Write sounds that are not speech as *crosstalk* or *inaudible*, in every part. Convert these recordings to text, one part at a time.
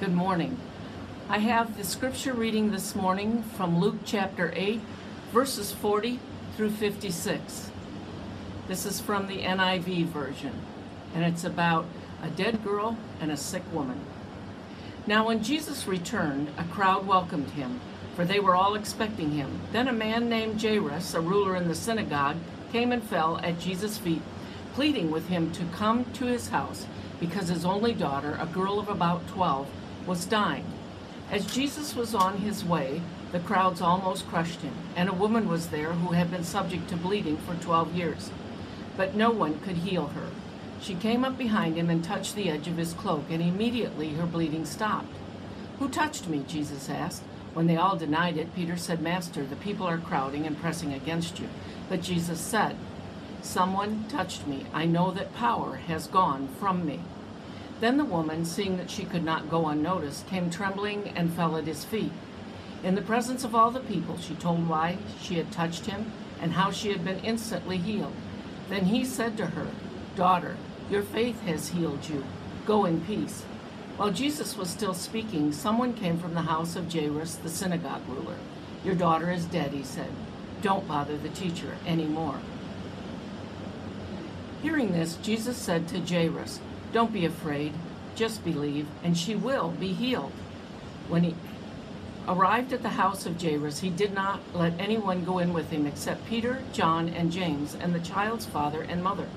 Good morning. I have the scripture reading this morning from Luke chapter 8, verses 40 through 56. This is from the NIV version, and it's about a dead girl and a sick woman. Now, when Jesus returned, a crowd welcomed him, for they were all expecting him. Then a man named Jairus, a ruler in the synagogue, came and fell at Jesus' feet, pleading with him to come to his house, because his only daughter, a girl of about twelve, was dying. As Jesus was on his way, the crowds almost crushed him, and a woman was there who had been subject to bleeding for twelve years. But no one could heal her. She came up behind him and touched the edge of his cloak, and immediately her bleeding stopped. Who touched me? Jesus asked. When they all denied it, Peter said, Master, the people are crowding and pressing against you. But Jesus said, Someone touched me. I know that power has gone from me. Then the woman, seeing that she could not go unnoticed, came trembling and fell at his feet. In the presence of all the people, she told why she had touched him and how she had been instantly healed. Then he said to her, Daughter, your faith has healed you. Go in peace. While Jesus was still speaking, someone came from the house of Jairus, the synagogue ruler. Your daughter is dead, he said. Don't bother the teacher any more. Hearing this, Jesus said to Jairus, Don't be afraid, just believe, and she will be healed. When he arrived at the house of Jairus, he did not let anyone go in with him except Peter, John, and James, and the child's father and mother.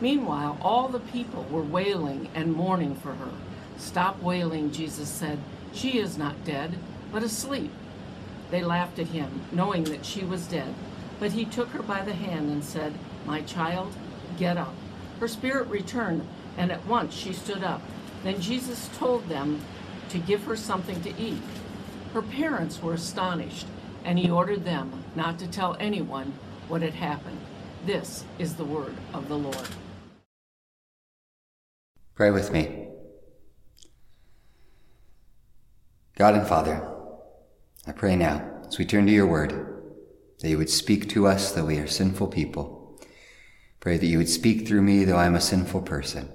Meanwhile, all the people were wailing and mourning for her. Stop wailing, Jesus said. She is not dead, but asleep. They laughed at him, knowing that she was dead. But he took her by the hand and said, My child, get up. Her spirit returned, and at once she stood up. Then Jesus told them to give her something to eat. Her parents were astonished, and he ordered them not to tell anyone what had happened. This is the word of the Lord. Pray with me. God and Father, I pray now, as we turn to your word, that you would speak to us, though we are sinful people. Pray that you would speak through me, though I am a sinful person.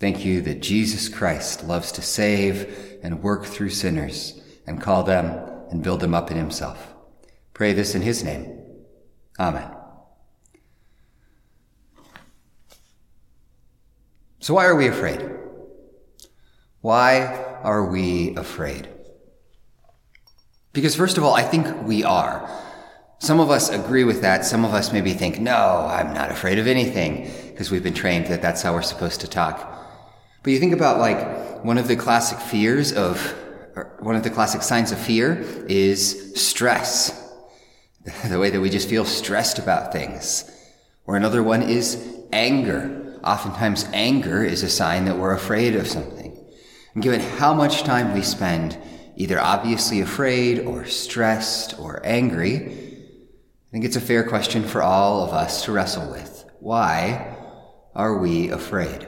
Thank you that Jesus Christ loves to save and work through sinners and call them and build them up in himself. Pray this in his name. Amen. So why are we afraid? Why are we afraid? Because first of all, I think we are. Some of us agree with that. Some of us maybe think, no, I'm not afraid of anything because we've been trained that that's how we're supposed to talk. But you think about like one of the classic fears of, one of the classic signs of fear is stress. *laughs* The way that we just feel stressed about things. Or another one is anger oftentimes anger is a sign that we're afraid of something. And given how much time we spend either obviously afraid or stressed or angry, I think it's a fair question for all of us to wrestle with. Why are we afraid?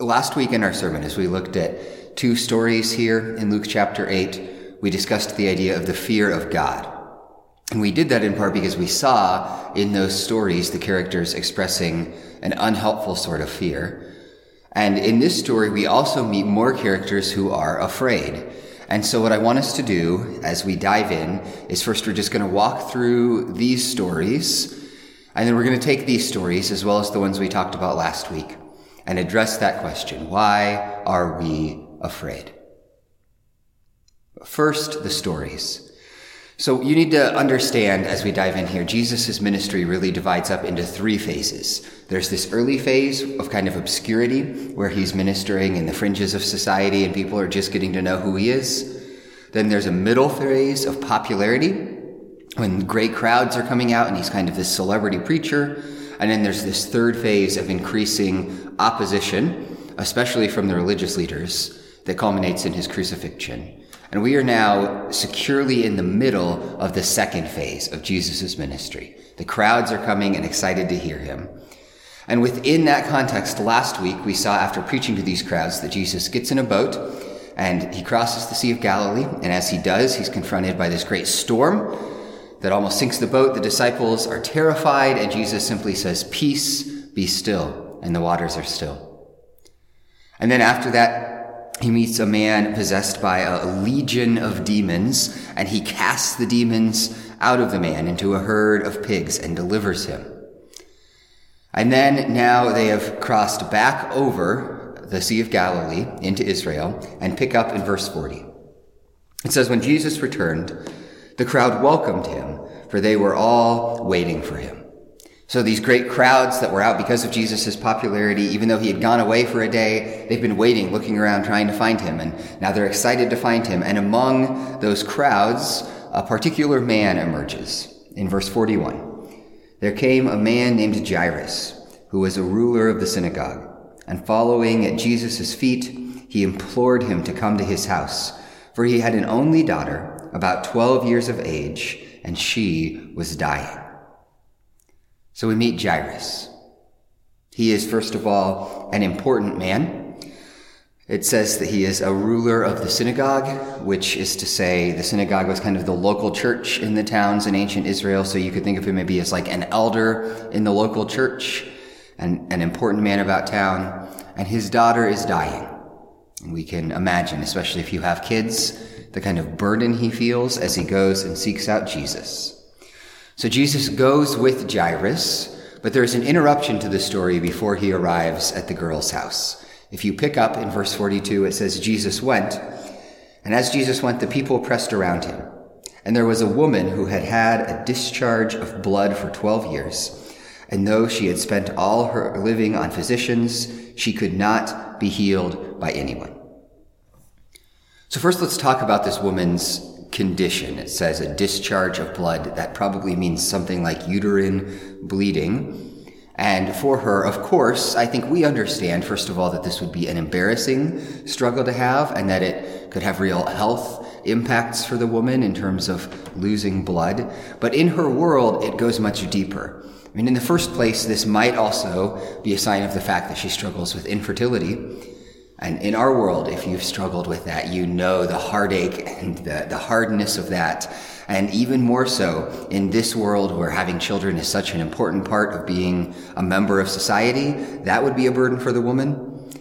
Last week in our sermon, as we looked at two stories here in Luke chapter 8, we discussed the idea of the fear of God. And we did that in part because we saw in those stories the characters expressing an unhelpful sort of fear. And in this story, we also meet more characters who are afraid. And so what I want us to do as we dive in is first we're just going to walk through these stories. And then we're going to take these stories as well as the ones we talked about last week and address that question. Why are we afraid? First, the stories. So you need to understand as we dive in here, Jesus' ministry really divides up into three phases. There's this early phase of kind of obscurity where he's ministering in the fringes of society and people are just getting to know who he is. Then there's a middle phase of popularity when great crowds are coming out and he's kind of this celebrity preacher. And then there's this third phase of increasing opposition, especially from the religious leaders, that culminates in his crucifixion. And we are now securely in the middle of the second phase of Jesus' ministry. The crowds are coming and excited to hear him. And within that context, last week we saw after preaching to these crowds that Jesus gets in a boat and he crosses the Sea of Galilee. And as he does, he's confronted by this great storm that almost sinks the boat. The disciples are terrified and Jesus simply says, peace, be still. And the waters are still. And then after that, he meets a man possessed by a legion of demons, and he casts the demons out of the man into a herd of pigs and delivers him. And then now they have crossed back over the Sea of Galilee into Israel and pick up in verse 40. It says, When Jesus returned, the crowd welcomed him, for they were all waiting for him. So these great crowds that were out because of Jesus' popularity, even though he had gone away for a day, they've been waiting, looking around, trying to find him. And now they're excited to find him. And among those crowds, a particular man emerges. In verse 41, there came a man named Jairus, who was a ruler of the synagogue. And following at Jesus' feet, he implored him to come to his house, for he had an only daughter, about 12 years of age, and she was dying. So we meet Jairus. He is, first of all, an important man. It says that he is a ruler of the synagogue, which is to say the synagogue was kind of the local church in the towns in ancient Israel. So you could think of him maybe as like an elder in the local church and an important man about town. And his daughter is dying. And we can imagine, especially if you have kids, the kind of burden he feels as he goes and seeks out Jesus. So Jesus goes with Jairus, but there's an interruption to the story before he arrives at the girl's house. If you pick up in verse 42, it says, Jesus went, and as Jesus went, the people pressed around him. And there was a woman who had had a discharge of blood for 12 years. And though she had spent all her living on physicians, she could not be healed by anyone. So first let's talk about this woman's condition. It says a discharge of blood. That probably means something like uterine bleeding. And for her, of course, I think we understand, first of all, that this would be an embarrassing struggle to have and that it could have real health impacts for the woman in terms of losing blood. But in her world, it goes much deeper. I mean, in the first place, this might also be a sign of the fact that she struggles with infertility. And in our world, if you've struggled with that, you know the heartache and the, the hardness of that. And even more so in this world where having children is such an important part of being a member of society, that would be a burden for the woman.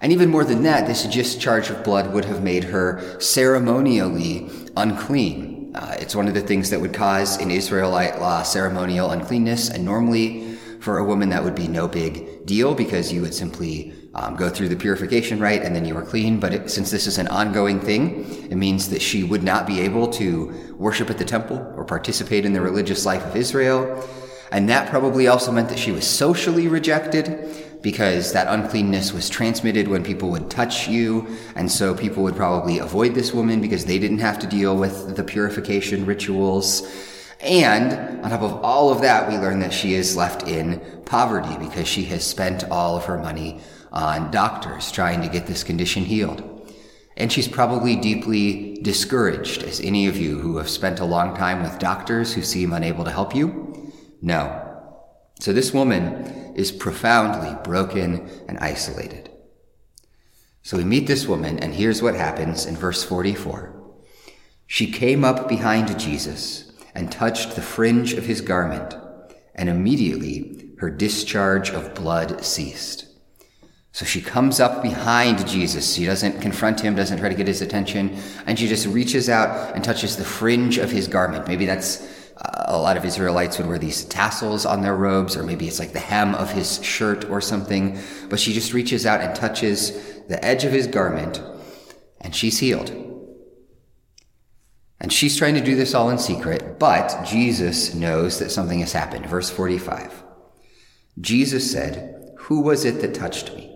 And even more than that, this discharge of blood would have made her ceremonially unclean. Uh, it's one of the things that would cause in Israelite law ceremonial uncleanness. And normally for a woman, that would be no big deal because you would simply um, go through the purification rite and then you are clean. But it, since this is an ongoing thing, it means that she would not be able to worship at the temple or participate in the religious life of Israel. And that probably also meant that she was socially rejected because that uncleanness was transmitted when people would touch you. And so people would probably avoid this woman because they didn't have to deal with the purification rituals. And on top of all of that, we learn that she is left in poverty because she has spent all of her money Uh, on doctors trying to get this condition healed. And she's probably deeply discouraged, as any of you who have spent a long time with doctors who seem unable to help you know. So this woman is profoundly broken and isolated. So we meet this woman, and here's what happens in verse 44. She came up behind Jesus and touched the fringe of his garment, and immediately her discharge of blood ceased. So she comes up behind Jesus. She doesn't confront him, doesn't try to get his attention, and she just reaches out and touches the fringe of his garment. Maybe that's uh, a lot of Israelites would wear these tassels on their robes, or maybe it's like the hem of his shirt or something. But she just reaches out and touches the edge of his garment, and she's healed. And she's trying to do this all in secret, but Jesus knows that something has happened. Verse 45. Jesus said, Who was it that touched me?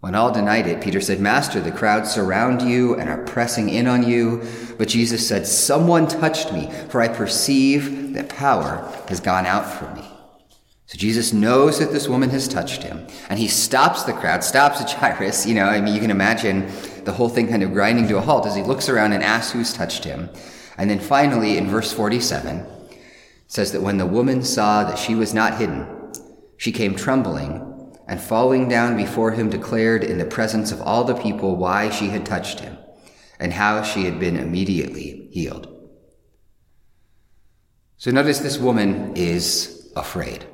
When all denied it, Peter said, Master, the crowds surround you and are pressing in on you. But Jesus said, Someone touched me, for I perceive that power has gone out from me. So Jesus knows that this woman has touched him, and he stops the crowd, stops Jairus. You know, I mean, you can imagine the whole thing kind of grinding to a halt as he looks around and asks who's touched him. And then finally, in verse 47, says that when the woman saw that she was not hidden, she came trembling and falling down before him declared in the presence of all the people why she had touched him and how she had been immediately healed. So notice this woman is afraid.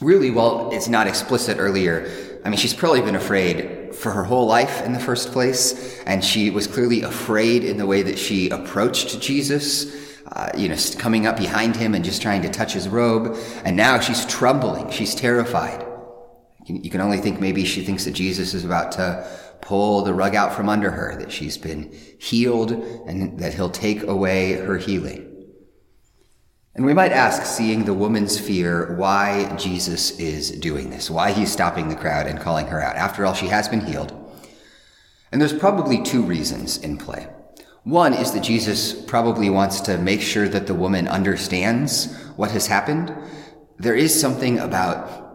Really, well, it's not explicit earlier. I mean, she's probably been afraid for her whole life in the first place, and she was clearly afraid in the way that she approached Jesus. Uh, you know, coming up behind him and just trying to touch his robe. And now she's trembling. She's terrified. You can only think maybe she thinks that Jesus is about to pull the rug out from under her, that she's been healed and that he'll take away her healing. And we might ask, seeing the woman's fear, why Jesus is doing this, why he's stopping the crowd and calling her out. After all, she has been healed. And there's probably two reasons in play. One is that Jesus probably wants to make sure that the woman understands what has happened. There is something about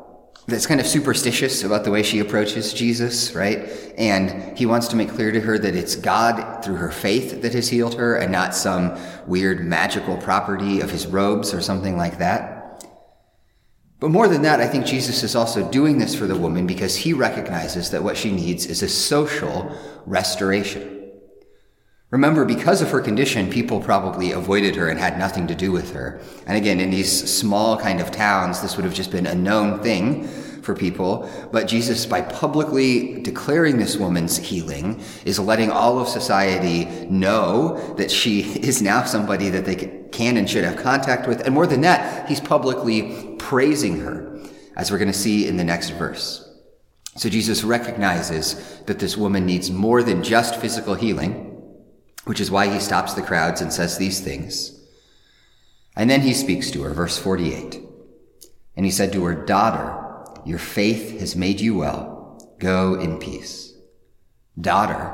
that's kind of superstitious about the way she approaches Jesus, right? And he wants to make clear to her that it's God through her faith that has healed her and not some weird magical property of his robes or something like that. But more than that, I think Jesus is also doing this for the woman because he recognizes that what she needs is a social restoration. Remember, because of her condition, people probably avoided her and had nothing to do with her. And again, in these small kind of towns, this would have just been a known thing for people. But Jesus, by publicly declaring this woman's healing, is letting all of society know that she *laughs* is now somebody that they can and should have contact with. And more than that, he's publicly praising her, as we're going to see in the next verse. So Jesus recognizes that this woman needs more than just physical healing which is why he stops the crowds and says these things. And then he speaks to her, verse 48. And he said to her, Daughter, your faith has made you well. Go in peace. Daughter,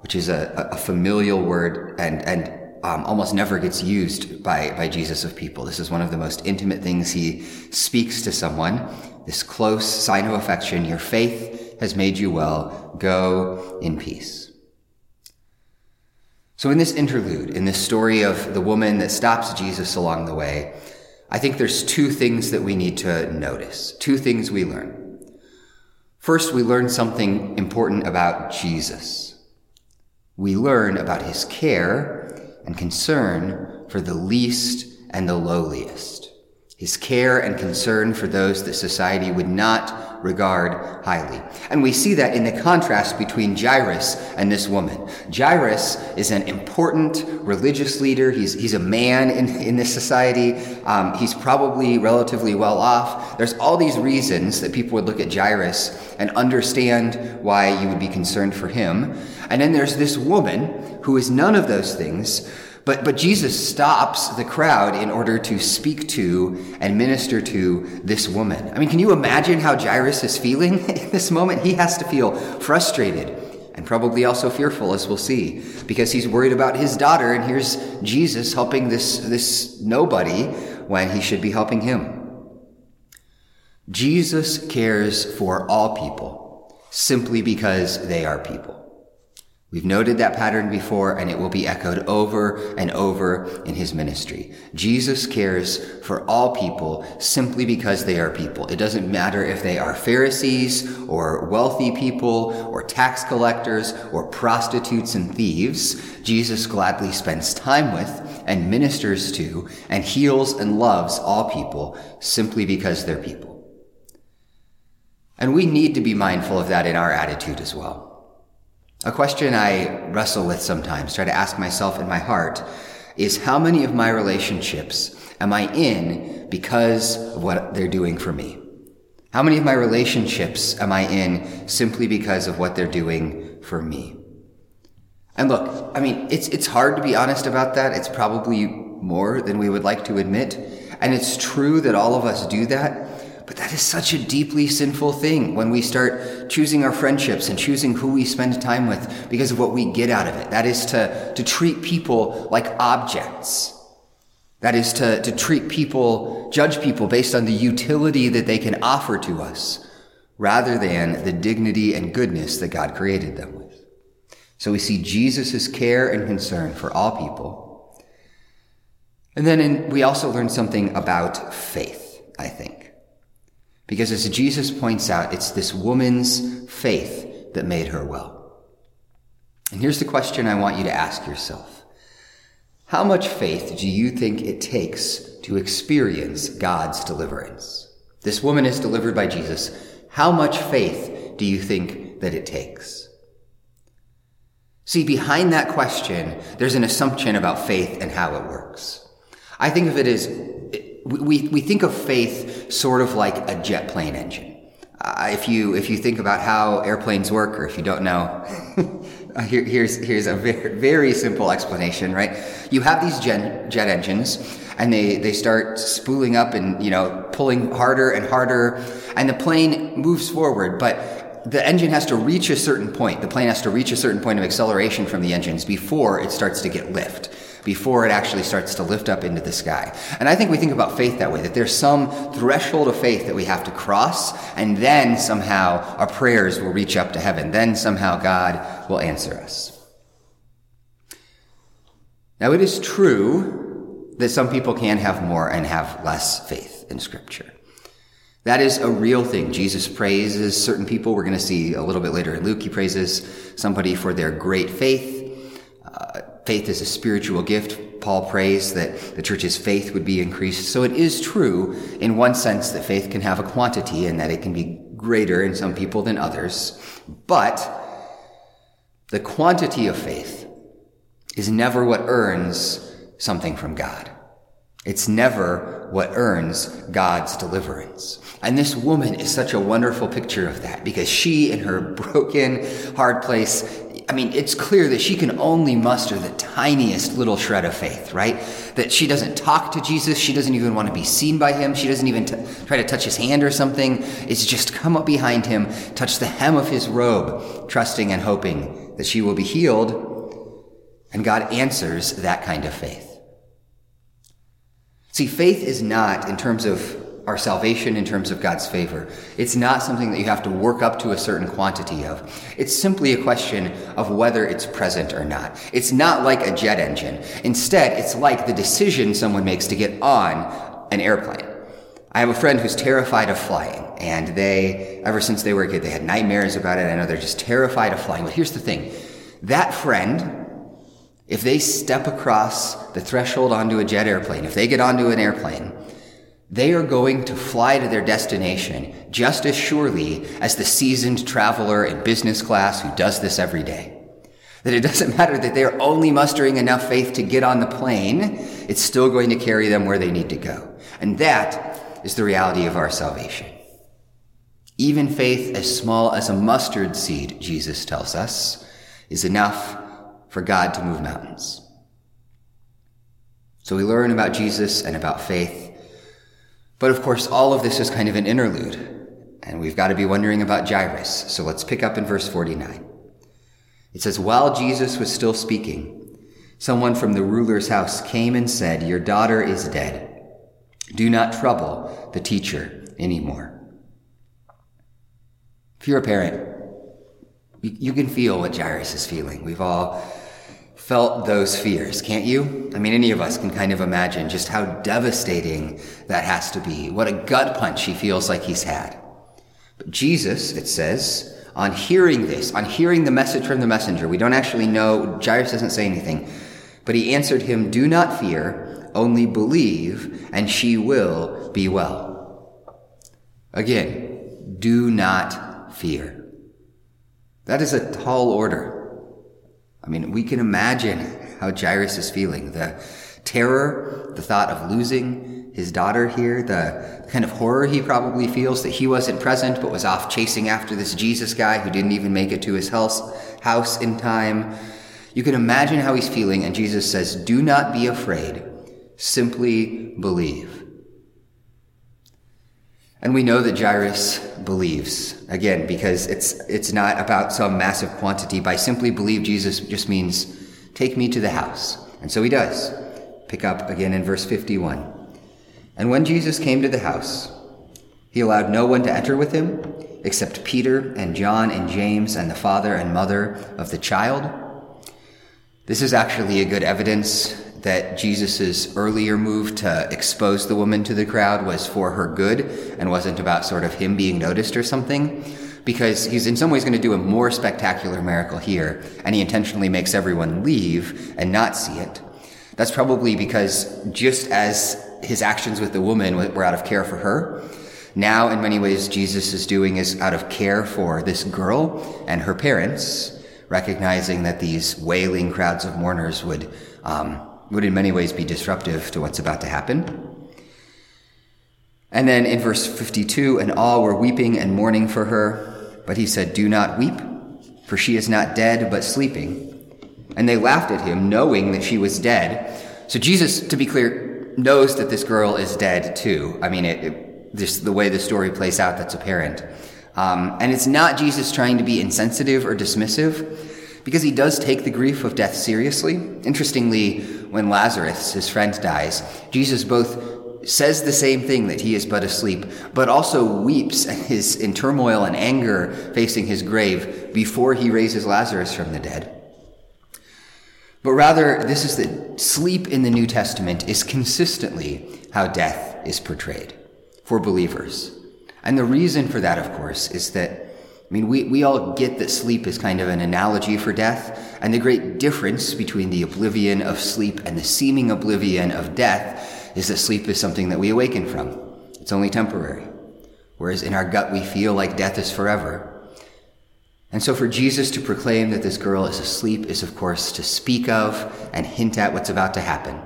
which is a, a familial word and, and um, almost never gets used by, by Jesus of people. This is one of the most intimate things he speaks to someone. This close sign of affection. Your faith has made you well. Go in peace. So, in this interlude, in this story of the woman that stops Jesus along the way, I think there's two things that we need to notice, two things we learn. First, we learn something important about Jesus. We learn about his care and concern for the least and the lowliest, his care and concern for those that society would not regard highly. And we see that in the contrast between Jairus and this woman. Jairus is an important religious leader. He's, he's a man in, in this society. Um, he's probably relatively well off. There's all these reasons that people would look at Jairus and understand why you would be concerned for him. And then there's this woman who is none of those things but, but Jesus stops the crowd in order to speak to and minister to this woman. I mean, can you imagine how Jairus is feeling *laughs* in this moment? He has to feel frustrated and probably also fearful, as we'll see, because he's worried about his daughter, and here's Jesus helping this, this nobody when he should be helping him. Jesus cares for all people simply because they are people. We've noted that pattern before and it will be echoed over and over in his ministry. Jesus cares for all people simply because they are people. It doesn't matter if they are Pharisees or wealthy people or tax collectors or prostitutes and thieves. Jesus gladly spends time with and ministers to and heals and loves all people simply because they're people. And we need to be mindful of that in our attitude as well. A question I wrestle with sometimes, try to ask myself in my heart, is how many of my relationships am I in because of what they're doing for me? How many of my relationships am I in simply because of what they're doing for me? And look, I mean, it's, it's hard to be honest about that. It's probably more than we would like to admit. And it's true that all of us do that. But that is such a deeply sinful thing when we start choosing our friendships and choosing who we spend time with because of what we get out of it. That is to, to treat people like objects. That is to, to treat people, judge people based on the utility that they can offer to us rather than the dignity and goodness that God created them with. So we see Jesus' care and concern for all people. And then in, we also learn something about faith, I think. Because as Jesus points out, it's this woman's faith that made her well. And here's the question I want you to ask yourself. How much faith do you think it takes to experience God's deliverance? This woman is delivered by Jesus. How much faith do you think that it takes? See, behind that question, there's an assumption about faith and how it works. I think of it as we, we think of faith sort of like a jet plane engine. Uh, if you if you think about how airplanes work, or if you don't know, *laughs* here, here's here's a very, very simple explanation. Right, you have these jet jet engines, and they they start spooling up and you know pulling harder and harder, and the plane moves forward, but the engine has to reach a certain point. The plane has to reach a certain point of acceleration from the engines before it starts to get lift, before it actually starts to lift up into the sky. And I think we think about faith that way, that there's some threshold of faith that we have to cross, and then somehow our prayers will reach up to heaven. Then somehow God will answer us. Now, it is true that some people can have more and have less faith in Scripture. That is a real thing. Jesus praises certain people. We're going to see a little bit later in Luke. He praises somebody for their great faith. Uh, faith is a spiritual gift. Paul prays that the church's faith would be increased. So it is true in one sense that faith can have a quantity and that it can be greater in some people than others. But the quantity of faith is never what earns something from God. It's never what earns God's deliverance. And this woman is such a wonderful picture of that because she, in her *laughs* broken, hard place, I mean, it's clear that she can only muster the tiniest little shred of faith, right? That she doesn't talk to Jesus. She doesn't even want to be seen by him. She doesn't even t- try to touch his hand or something. It's just come up behind him, touch the hem of his robe, trusting and hoping that she will be healed. And God answers that kind of faith. See, faith is not, in terms of our salvation, in terms of God's favor, it's not something that you have to work up to a certain quantity of. It's simply a question of whether it's present or not. It's not like a jet engine. Instead, it's like the decision someone makes to get on an airplane. I have a friend who's terrified of flying, and they, ever since they were a kid, they had nightmares about it. I know they're just terrified of flying. But here's the thing that friend if they step across the threshold onto a jet airplane, if they get onto an airplane, they are going to fly to their destination just as surely as the seasoned traveler in business class who does this every day. That it doesn't *laughs* matter that they're only mustering enough faith to get on the plane, it's still going to carry them where they need to go. And that is the reality of our salvation. Even faith as small as a mustard seed, Jesus tells us, is enough for God to move mountains. So we learn about Jesus and about faith. But of course, all of this is kind of an interlude. And we've got to be wondering about Jairus. So let's pick up in verse 49. It says, While Jesus was still speaking, someone from the ruler's house came and said, Your daughter is dead. Do not trouble the teacher anymore. If you're a parent, you, can feel what Jairus is feeling. We've all felt those fears, can't you? I mean, any of us can kind of imagine just how devastating that has to be. What a gut punch he feels like he's had. But Jesus, it says, on hearing this, on hearing the message from the messenger, we don't actually know, Jairus doesn't say anything, but he answered him, Do not fear, only believe, and she will be well. Again, do not fear. That is a tall order. I mean, we can imagine how Jairus is feeling. The terror, the thought of losing his daughter here, the kind of horror he probably feels that he wasn't present but was off chasing after this Jesus guy who didn't even make it to his house, in time. You can imagine how he's feeling, and Jesus says, Do not be afraid, simply believe. And we know that Jairus believes, again, because it's, it's not about some massive quantity. By simply believe, Jesus just means, take me to the house. And so he does. Pick up again in verse 51. And when Jesus came to the house, he allowed no one to enter with him except Peter and John and James and the father and mother of the child. This is actually a good evidence that Jesus' earlier move to expose the woman to the crowd was for her good and wasn't about sort of him being noticed or something. Because he's in some ways going to do a more spectacular miracle here, and he intentionally makes everyone leave and not see it. That's probably because just as his actions with the woman were out of care for her, Now, in many ways, Jesus is doing is out of care for this girl and her parents, recognizing that these wailing crowds of mourners would, um, would in many ways be disruptive to what's about to happen. And then in verse 52, and all were weeping and mourning for her. But he said, Do not weep, for she is not dead, but sleeping. And they laughed at him, knowing that she was dead. So Jesus, to be clear, knows that this girl is dead too. I mean, it, it this, the way the story plays out, that's apparent. Um, and it's not Jesus trying to be insensitive or dismissive, because he does take the grief of death seriously. Interestingly, when Lazarus, his friend, dies, Jesus both says the same thing that he is but asleep, but also weeps *laughs* and is in turmoil and anger facing his grave before he raises Lazarus from the dead. But rather, this is that sleep in the New Testament is consistently how death is portrayed for believers. And the reason for that, of course, is that, I mean, we, we all get that sleep is kind of an analogy for death, and the great difference between the oblivion of sleep and the seeming oblivion of death is that sleep is something that we awaken from. It's only temporary. Whereas in our gut, we feel like death is forever. And so for Jesus to proclaim that this girl is asleep is, of course, to speak of and hint at what's about to happen.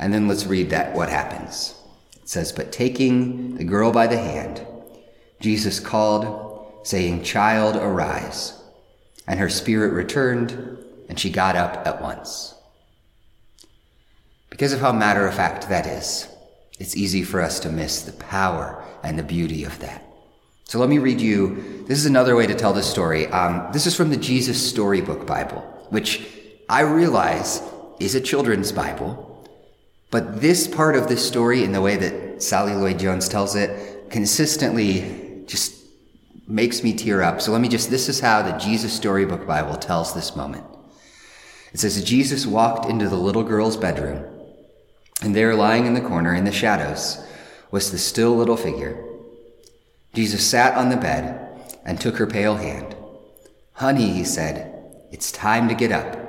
And then let's read that, what happens. It says, But taking the girl by the hand, Jesus called, saying, Child, arise. And her spirit returned, and she got up at once. Because of how matter of fact that is, it's easy for us to miss the power and the beauty of that. So let me read you. This is another way to tell this story. Um, this is from the Jesus Storybook Bible, which I realize is a children's Bible. But this part of this story, in the way that Sally Lloyd Jones tells it, consistently just makes me tear up. So let me just, this is how the Jesus Storybook Bible tells this moment. It says, Jesus walked into the little girl's bedroom and there, lying in the corner in the shadows, was the still little figure. Jesus sat on the bed and took her pale hand. Honey, he said, it's time to get up.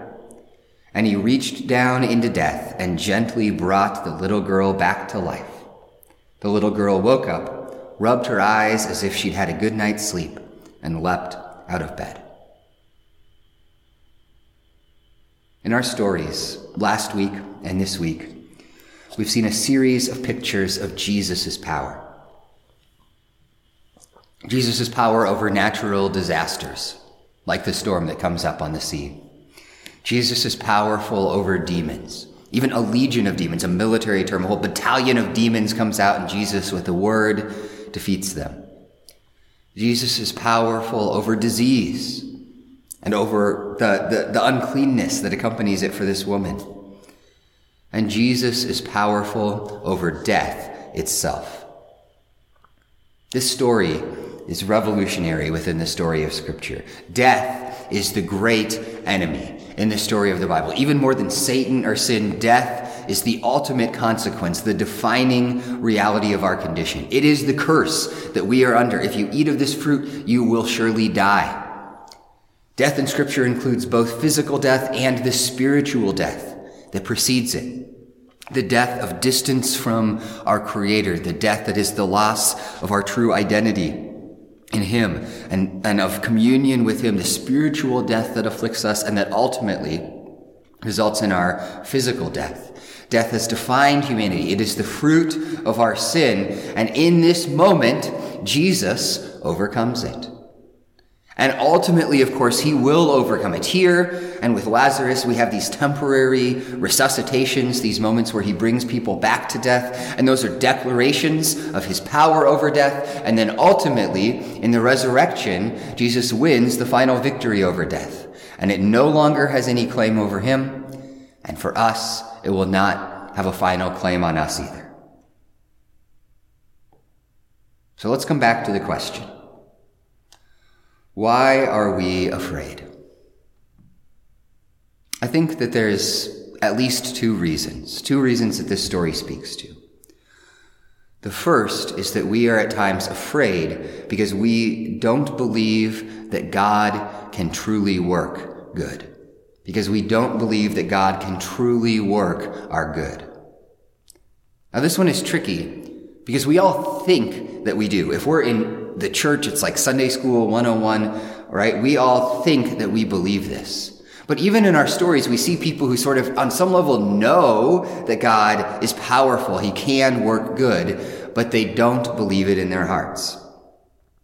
And he reached down into death and gently brought the little girl back to life. The little girl woke up, rubbed her eyes as if she'd had a good night's sleep, and leapt out of bed. In our stories, last week and this week, we've seen a series of pictures of Jesus' power. Jesus' power over natural disasters, like the storm that comes up on the sea. Jesus is powerful over demons. Even a legion of demons, a military term, a whole battalion of demons comes out, and Jesus, with a word, defeats them. Jesus is powerful over disease and over the, the, the uncleanness that accompanies it for this woman. And Jesus is powerful over death itself. This story is revolutionary within the story of Scripture. Death is the great enemy in the story of the Bible. Even more than Satan or sin, death is the ultimate consequence, the defining reality of our condition. It is the curse that we are under. If you eat of this fruit, you will surely die. Death in Scripture includes both physical death and the spiritual death that precedes it. The death of distance from our Creator, the death that is the loss of our true identity in Him and, and of communion with Him, the spiritual death that afflicts us and that ultimately results in our physical death. Death has defined humanity. It is the fruit of our sin. And in this moment, Jesus overcomes it. And ultimately, of course, he will overcome it. Here and with Lazarus, we have these temporary resuscitations, these moments where he brings people back to death. And those are declarations of his power over death. And then ultimately, in the resurrection, Jesus wins the final victory over death. And it no longer has any claim over him. And for us, it will not have a final claim on us either. So let's come back to the question. Why are we afraid? I think that there's at least two reasons, two reasons that this story speaks to. The first is that we are at times afraid because we don't believe that God can truly work good. Because we don't believe that God can truly work our good. Now, this one is tricky Because we all think that we do. If we're in the church, it's like Sunday school 101, right? We all think that we believe this. But even in our stories, we see people who sort of, on some level, know that God is powerful. He can work good, but they don't believe it in their hearts.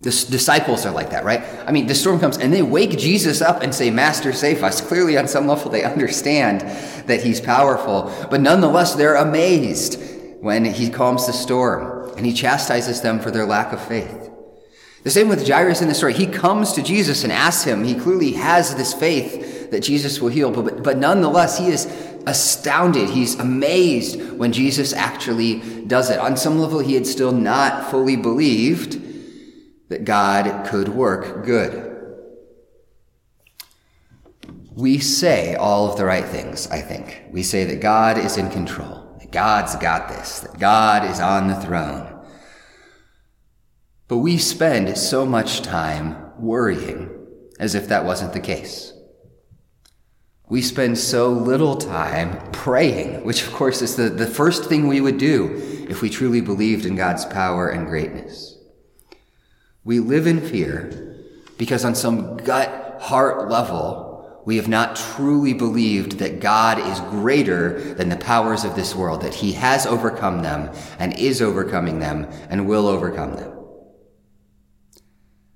The disciples are like that, right? I mean, the storm comes and they wake Jesus up and say, Master, save us. Clearly, on some level, they understand that he's powerful, but nonetheless, they're amazed when he calms the storm and he chastises them for their lack of faith. The same with Jairus in the story. He comes to Jesus and asks him, he clearly has this faith that Jesus will heal, but, but nonetheless, he is astounded. He's amazed when Jesus actually does it. On some level, he had still not fully believed that God could work good. We say all of the right things, I think. We say that God is in control, that God's got this, that God is on the throne. But we spend so much time worrying as if that wasn't the case. We spend so little time praying, which of course is the, the first thing we would do if we truly believed in God's power and greatness. We live in fear because on some gut heart level, we have not truly believed that God is greater than the powers of this world, that he has overcome them and is overcoming them and will overcome them.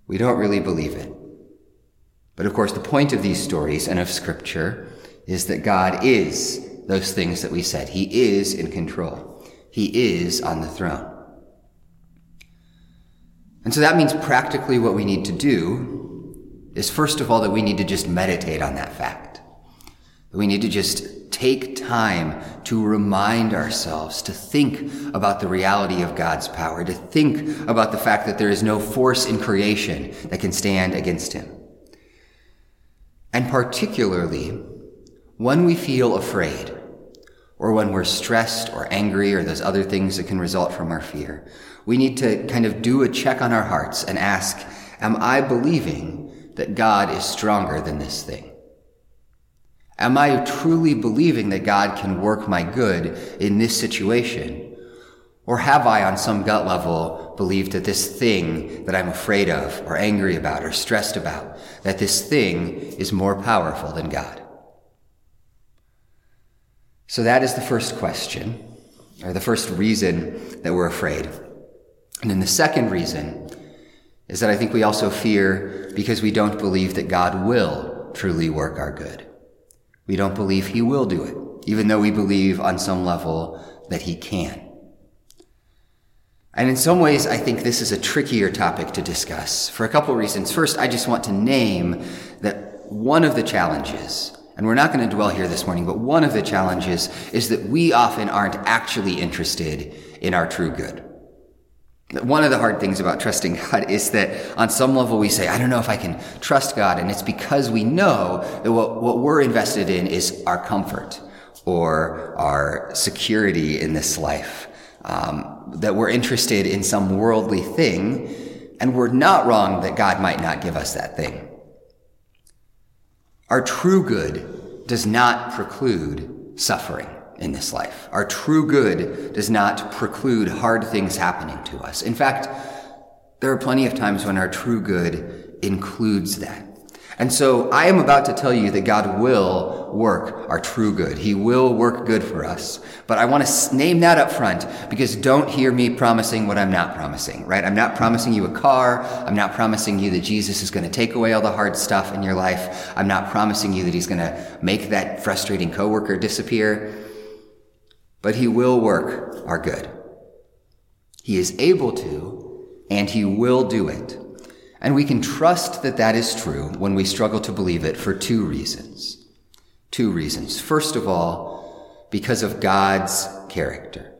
We don't really believe it. But of course, the point of these stories and of scripture is that God is those things that we said. He is in control. He is on the throne. And so that means practically what we need to do is first of all that we need to just meditate on that fact. That we need to just take time to remind ourselves to think about the reality of God's power, to think about the fact that there is no force in creation that can stand against him. And particularly when we feel afraid, or when we're stressed or angry or those other things that can result from our fear, we need to kind of do a check on our hearts and ask, am I believing that God is stronger than this thing? Am I truly believing that God can work my good in this situation? Or have I, on some gut level, believed that this thing that I'm afraid of, or angry about, or stressed about, that this thing is more powerful than God? So that is the first question, or the first reason that we're afraid. And then the second reason is that I think we also fear because we don't believe that God will truly work our good. We don't believe he will do it, even though we believe on some level that he can. And in some ways, I think this is a trickier topic to discuss for a couple reasons. First, I just want to name that one of the challenges, and we're not going to dwell here this morning, but one of the challenges is that we often aren't actually interested in our true good. One of the hard things about trusting *laughs* God is that on some level we say, I don't know if I can trust God. And it's because we know that what, what we're invested in is our comfort or our security in this life. Um, that we're interested in some worldly thing. And we're not wrong that God might not give us that thing. Our true good does not preclude suffering in this life. Our true good does not preclude hard things happening to us. In fact, there are plenty of times when our true good includes that. And so I am about to tell you that God will work our true good. He will work good for us. But I want to name that up front because don't hear me promising what I'm not promising, right? I'm not promising you a car. I'm not promising you that Jesus is going to take away all the hard stuff in your life. I'm not promising you that he's going to make that frustrating coworker disappear but he will work our good. He is able to, and he will do it. And we can trust that that is true when we struggle to believe it for two reasons. Two reasons. First of all, because of God's character.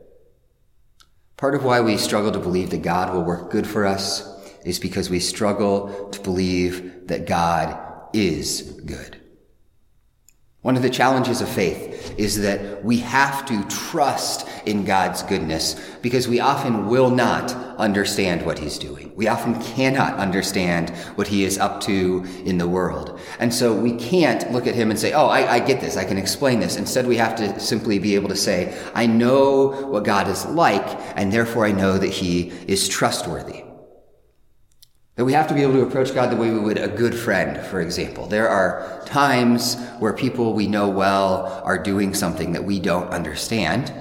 Part of why we struggle to believe that God will work good for us is because we struggle to believe that God is good. One of the challenges of faith is that we have to trust in God's goodness because we often will not understand what he's doing. We often cannot understand what he is up to in the world. And so we can't look at him and say, Oh, I, I get this. I can explain this. Instead, we have to simply be able to say, I know what God is like, and therefore I know that he is trustworthy. That we have to be able to approach God the way we would a good friend, for example. There are times where people we know well are doing something that we don't understand.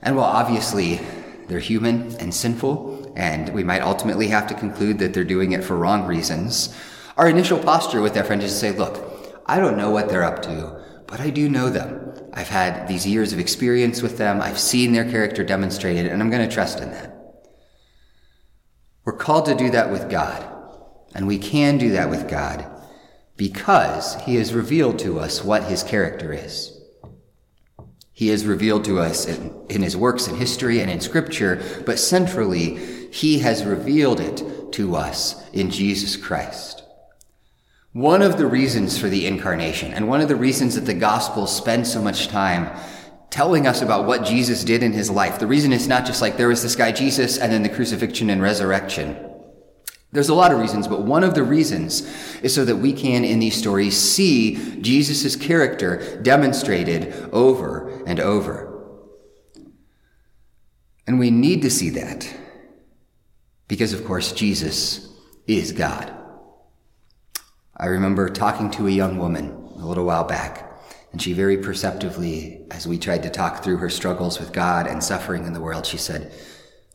And while obviously they're human and sinful, and we might ultimately have to conclude that they're doing it for wrong reasons, our initial posture with that friend is to say, look, I don't know what they're up to, but I do know them. I've had these years of experience with them. I've seen their character demonstrated, and I'm going to trust in that. We're called to do that with God. And we can do that with God because he has revealed to us what his character is. He has revealed to us in, in, his works in history and in scripture, but centrally, he has revealed it to us in Jesus Christ. One of the reasons for the incarnation, and one of the reasons that the gospel spends so much time telling us about what Jesus did in his life, the reason it's not just like there was this guy Jesus and then the crucifixion and resurrection. There's a lot of reasons, but one of the reasons is so that we can, in these stories, see Jesus' character demonstrated over and over. And we need to see that because, of course, Jesus is God. I remember talking to a young woman a little while back, and she very perceptively, as we tried to talk through her struggles with God and suffering in the world, she said,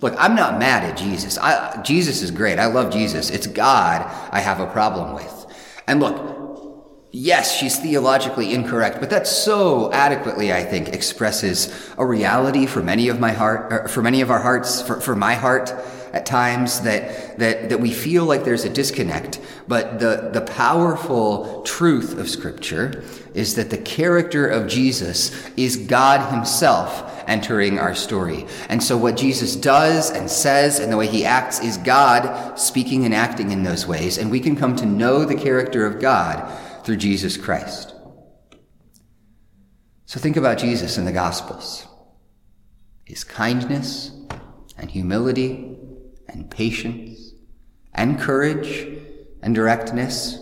Look, I'm not mad at Jesus. I, Jesus is great. I love Jesus. It's God I have a problem with. And look, yes, she's theologically incorrect, but that so adequately, I think, expresses a reality for many of my heart, er, for many of our hearts, for, for my heart at times that, that, that we feel like there's a disconnect. But the, the powerful truth of scripture is that the character of Jesus is God himself entering our story. And so what Jesus does and says and the way he acts is God speaking and acting in those ways. And we can come to know the character of God through Jesus Christ. So think about Jesus in the Gospels. His kindness and humility and patience and courage and directness,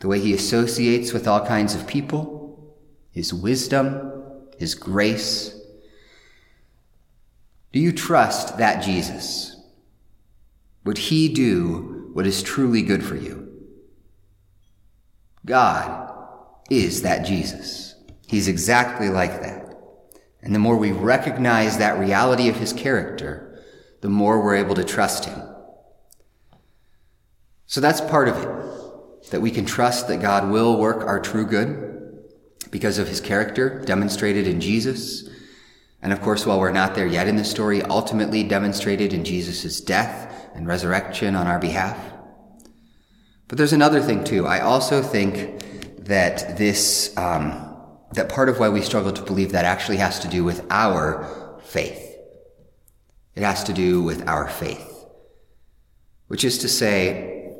the way he associates with all kinds of people, his wisdom, his grace, do you trust that Jesus? Would he do what is truly good for you? God is that Jesus. He's exactly like that. And the more we recognize that reality of his character, the more we're able to trust him. So that's part of it, that we can trust that God will work our true good because of his character demonstrated in Jesus and of course, while we're not there yet in the story, ultimately demonstrated in Jesus' death and resurrection on our behalf. But there's another thing too. I also think that this, um, that part of why we struggle to believe that actually has to do with our faith. It has to do with our faith. Which is to say,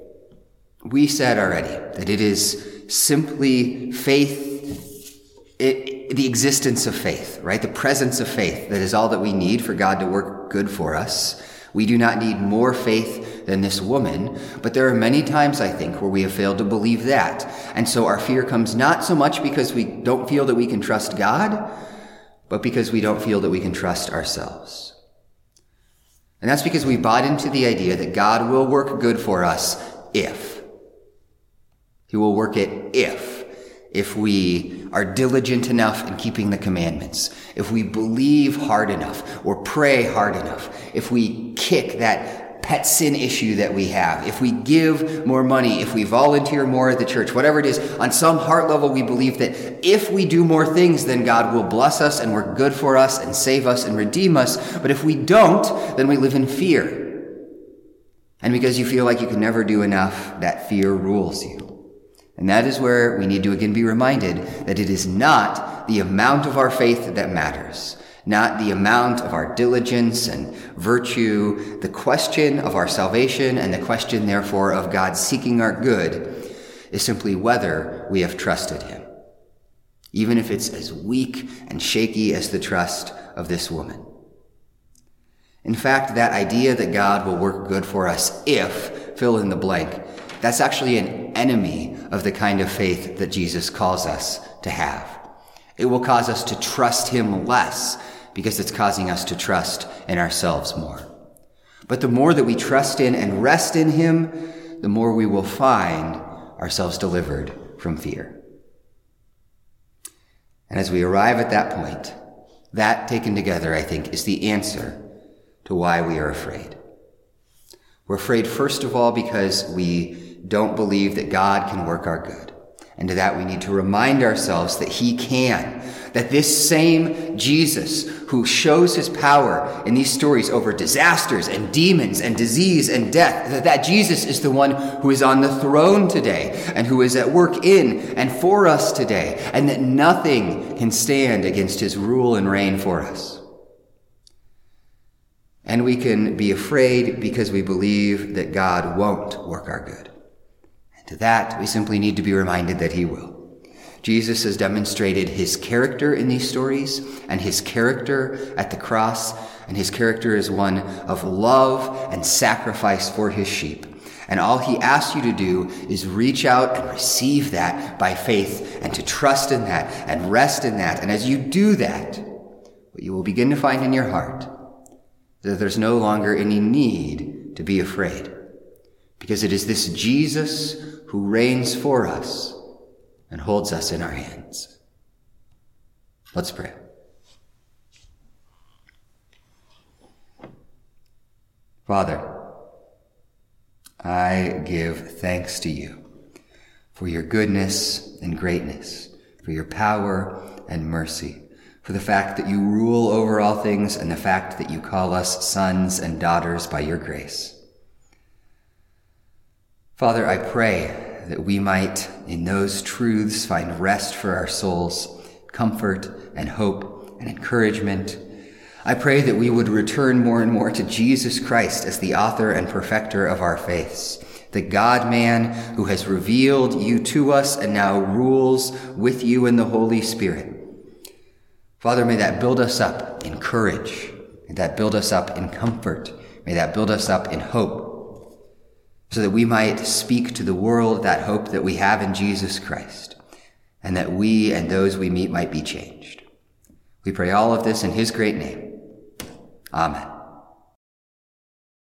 we said already that it is simply faith, it, the existence of faith, right? The presence of faith that is all that we need for God to work good for us. We do not need more faith than this woman, but there are many times, I think, where we have failed to believe that. And so our fear comes not so much because we don't feel that we can trust God, but because we don't feel that we can trust ourselves. And that's because we bought into the idea that God will work good for us if. He will work it if. If we are diligent enough in keeping the commandments, if we believe hard enough or pray hard enough, if we kick that pet sin issue that we have, if we give more money, if we volunteer more at the church, whatever it is, on some heart level, we believe that if we do more things, then God will bless us and work good for us and save us and redeem us. But if we don't, then we live in fear. And because you feel like you can never do enough, that fear rules you. And that is where we need to again be reminded that it is not the amount of our faith that matters, not the amount of our diligence and virtue. The question of our salvation and the question, therefore, of God seeking our good is simply whether we have trusted Him. even if it's as weak and shaky as the trust of this woman. In fact, that idea that God will work good for us if fill in the blank, that's actually an enemy of the kind of faith that Jesus calls us to have. It will cause us to trust him less because it's causing us to trust in ourselves more. But the more that we trust in and rest in him, the more we will find ourselves delivered from fear. And as we arrive at that point, that taken together, I think, is the answer to why we are afraid. We're afraid, first of all, because we don't believe that God can work our good. And to that, we need to remind ourselves that He can. That this same Jesus who shows His power in these stories over disasters and demons and disease and death, that that Jesus is the one who is on the throne today and who is at work in and for us today, and that nothing can stand against His rule and reign for us. And we can be afraid because we believe that God won't work our good. To that, we simply need to be reminded that he will. Jesus has demonstrated his character in these stories and his character at the cross, and his character is one of love and sacrifice for his sheep. And all he asks you to do is reach out and receive that by faith and to trust in that and rest in that. And as you do that, what you will begin to find in your heart that there's no longer any need to be afraid. Because it is this Jesus who reigns for us and holds us in our hands. Let's pray. Father, I give thanks to you for your goodness and greatness, for your power and mercy, for the fact that you rule over all things and the fact that you call us sons and daughters by your grace. Father, I pray that we might, in those truths, find rest for our souls, comfort and hope and encouragement. I pray that we would return more and more to Jesus Christ as the author and perfecter of our faiths, the God man who has revealed you to us and now rules with you in the Holy Spirit. Father, may that build us up in courage. May that build us up in comfort. May that build us up in hope so that we might speak to the world that hope that we have in Jesus Christ, and that we and those we meet might be changed. We pray all of this in his great name. Amen.